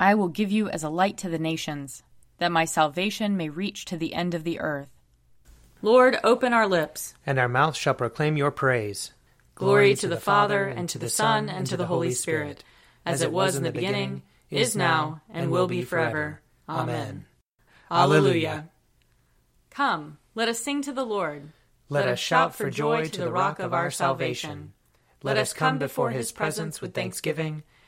I will give you as a light to the nations, that my salvation may reach to the end of the earth. Lord, open our lips, and our mouth shall proclaim your praise. Glory to the Father, and to the Son, and to the Holy Spirit, as it was in the beginning, is now, and will be forever. Amen. Alleluia. Come, let us sing to the Lord. Let us shout for joy to the rock of our salvation. Let us come before his presence with thanksgiving,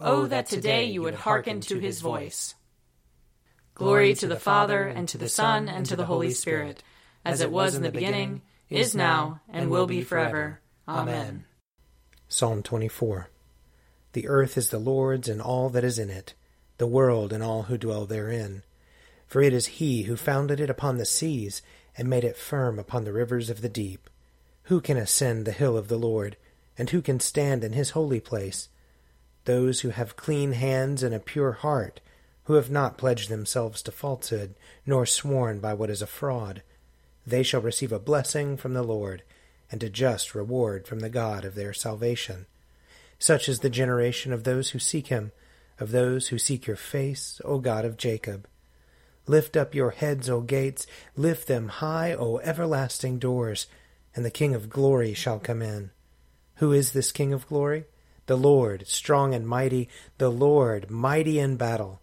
Oh, that today you would hearken to his voice. Glory to the Father, and to the Son, and to the Holy Spirit, as it was in the beginning, is now, and will be forever. Amen. Psalm 24 The earth is the Lord's and all that is in it, the world and all who dwell therein. For it is he who founded it upon the seas, and made it firm upon the rivers of the deep. Who can ascend the hill of the Lord, and who can stand in his holy place? Those who have clean hands and a pure heart, who have not pledged themselves to falsehood, nor sworn by what is a fraud. They shall receive a blessing from the Lord, and a just reward from the God of their salvation. Such is the generation of those who seek him, of those who seek your face, O God of Jacob. Lift up your heads, O gates, lift them high, O everlasting doors, and the King of glory shall come in. Who is this King of glory? The Lord, strong and mighty, the Lord, mighty in battle.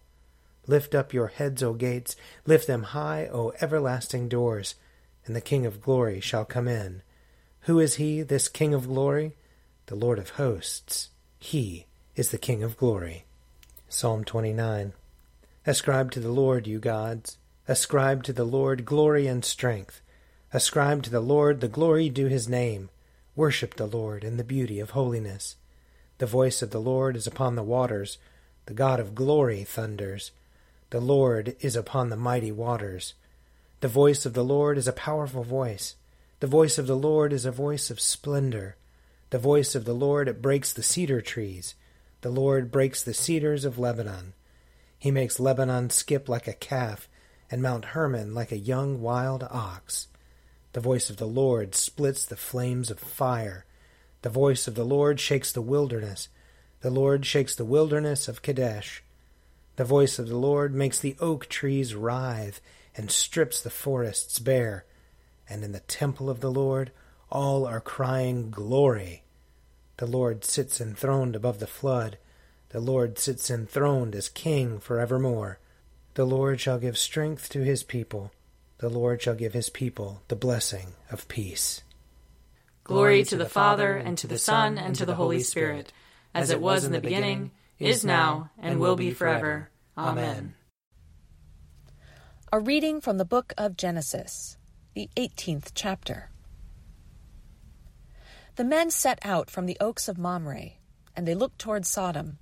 Lift up your heads, O gates, lift them high, O everlasting doors, and the King of glory shall come in. Who is he, this King of glory? The Lord of hosts. He is the King of glory. Psalm 29. Ascribe to the Lord, you gods. Ascribe to the Lord glory and strength. Ascribe to the Lord the glory due his name. Worship the Lord in the beauty of holiness. The voice of the Lord is upon the waters. The God of glory thunders. The Lord is upon the mighty waters. The voice of the Lord is a powerful voice. The voice of the Lord is a voice of splendor. The voice of the Lord it breaks the cedar trees. The Lord breaks the cedars of Lebanon. He makes Lebanon skip like a calf, and Mount Hermon like a young wild ox. The voice of the Lord splits the flames of fire. The voice of the Lord shakes the wilderness. The Lord shakes the wilderness of Kadesh. The voice of the Lord makes the oak trees writhe and strips the forests bare. And in the temple of the Lord all are crying, Glory! The Lord sits enthroned above the flood. The Lord sits enthroned as King for evermore. The Lord shall give strength to his people. The Lord shall give his people the blessing of peace. Glory to the Father, and to the Son, and to the Holy Spirit, as it was in the beginning, is now, and will be forever. Amen. A reading from the book of Genesis, the 18th chapter. The men set out from the oaks of Mamre, and they looked toward Sodom,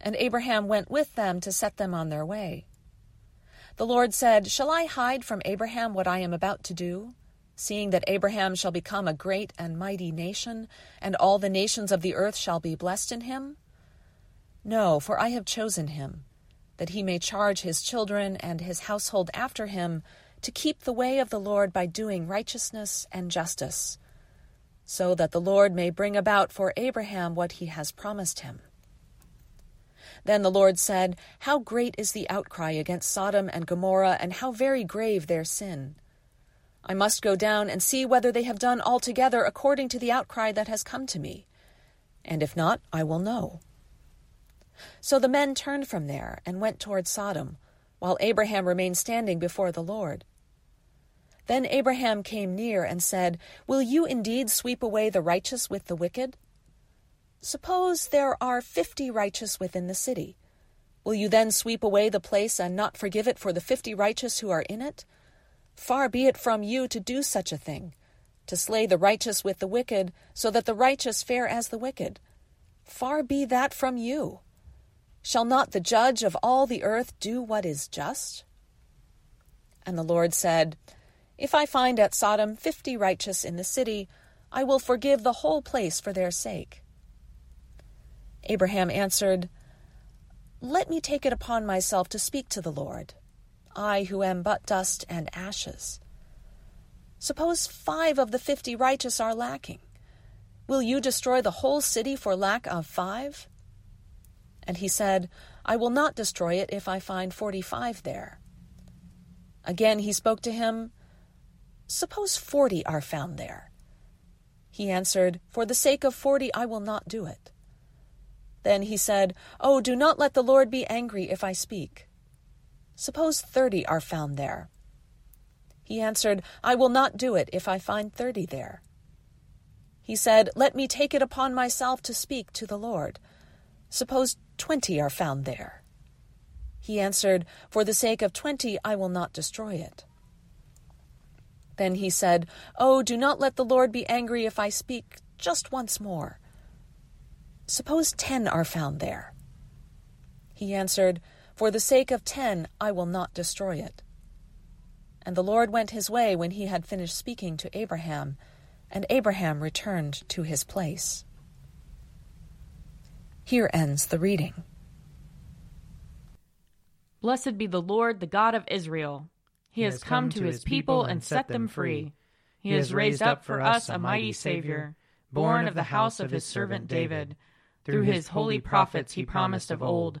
and Abraham went with them to set them on their way. The Lord said, Shall I hide from Abraham what I am about to do? Seeing that Abraham shall become a great and mighty nation, and all the nations of the earth shall be blessed in him? No, for I have chosen him, that he may charge his children and his household after him to keep the way of the Lord by doing righteousness and justice, so that the Lord may bring about for Abraham what he has promised him. Then the Lord said, How great is the outcry against Sodom and Gomorrah, and how very grave their sin! I must go down and see whether they have done altogether according to the outcry that has come to me. And if not, I will know. So the men turned from there and went toward Sodom, while Abraham remained standing before the Lord. Then Abraham came near and said, Will you indeed sweep away the righteous with the wicked? Suppose there are fifty righteous within the city. Will you then sweep away the place and not forgive it for the fifty righteous who are in it? Far be it from you to do such a thing, to slay the righteous with the wicked, so that the righteous fare as the wicked. Far be that from you. Shall not the judge of all the earth do what is just? And the Lord said, If I find at Sodom fifty righteous in the city, I will forgive the whole place for their sake. Abraham answered, Let me take it upon myself to speak to the Lord, I who am but dust and ashes. Suppose five of the fifty righteous are lacking. Will you destroy the whole city for lack of five? And he said, I will not destroy it if I find forty five there. Again he spoke to him, Suppose forty are found there. He answered, For the sake of forty I will not do it. Then he said, Oh, do not let the Lord be angry if I speak. Suppose thirty are found there. He answered, I will not do it if I find thirty there. He said, Let me take it upon myself to speak to the Lord. Suppose twenty are found there. He answered, For the sake of twenty I will not destroy it. Then he said, Oh, do not let the Lord be angry if I speak just once more. Suppose ten are found there. He answered, For the sake of ten I will not destroy it. And the Lord went his way when he had finished speaking to Abraham, and Abraham returned to his place. Here ends the reading. Blessed be the Lord, the God of Israel. He, has come to his people and set them free. He has raised up for us a mighty Savior, born of the house of his servant David. Through his holy prophets he promised of old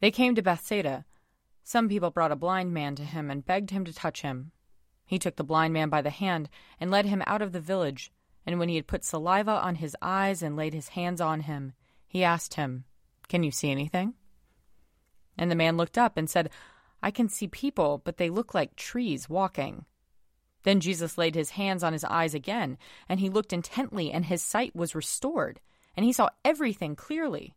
They came to Bethsaida. Some people brought a blind man to him and begged him to touch him. He took the blind man by the hand and led him out of the village. And when he had put saliva on his eyes and laid his hands on him, he asked him, Can you see anything? And the man looked up and said, I can see people, but they look like trees walking. Then Jesus laid his hands on his eyes again, and he looked intently, and his sight was restored and he saw everything clearly.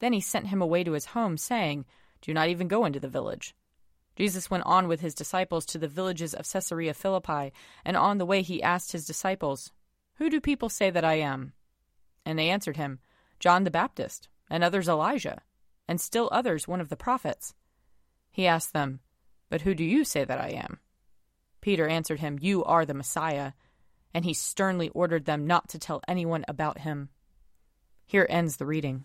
Then he sent him away to his home, saying, Do not even go into the village. Jesus went on with his disciples to the villages of Caesarea Philippi, and on the way he asked his disciples, Who do people say that I am? And they answered him, John the Baptist, and others Elijah, and still others one of the prophets. He asked them, But who do you say that I am? Peter answered him, You are the Messiah. And he sternly ordered them not to tell anyone about him. Here ends the reading.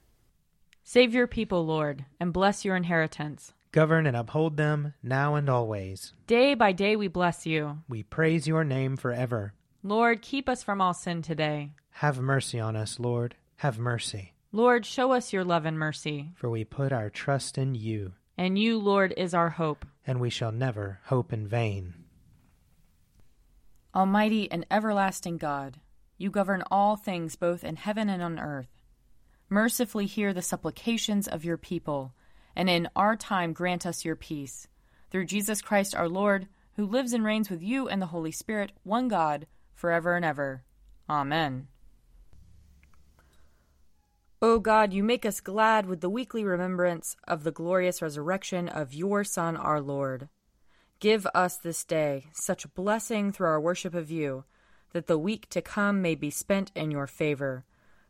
Save your people, Lord, and bless your inheritance. Govern and uphold them now and always. Day by day we bless you. We praise your name forever. Lord, keep us from all sin today. Have mercy on us, Lord. Have mercy. Lord, show us your love and mercy. For we put our trust in you. And you, Lord, is our hope. And we shall never hope in vain. Almighty and everlasting God, you govern all things both in heaven and on earth. Mercifully hear the supplications of your people, and in our time grant us your peace. Through Jesus Christ our Lord, who lives and reigns with you and the Holy Spirit, one God, forever and ever. Amen. O God, you make us glad with the weekly remembrance of the glorious resurrection of your Son, our Lord. Give us this day such blessing through our worship of you, that the week to come may be spent in your favor.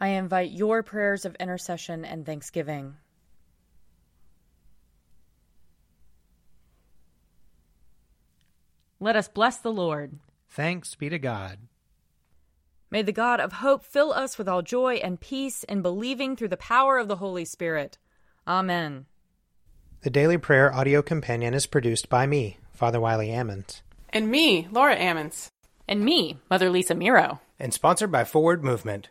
I invite your prayers of intercession and thanksgiving. Let us bless the Lord. Thanks be to God. May the God of hope fill us with all joy and peace in believing through the power of the Holy Spirit. Amen. The Daily Prayer audio companion is produced by me, Father Wiley Ammons. And me, Laura Ammons. And me, Mother Lisa Meirow. And sponsored by Forward Movement.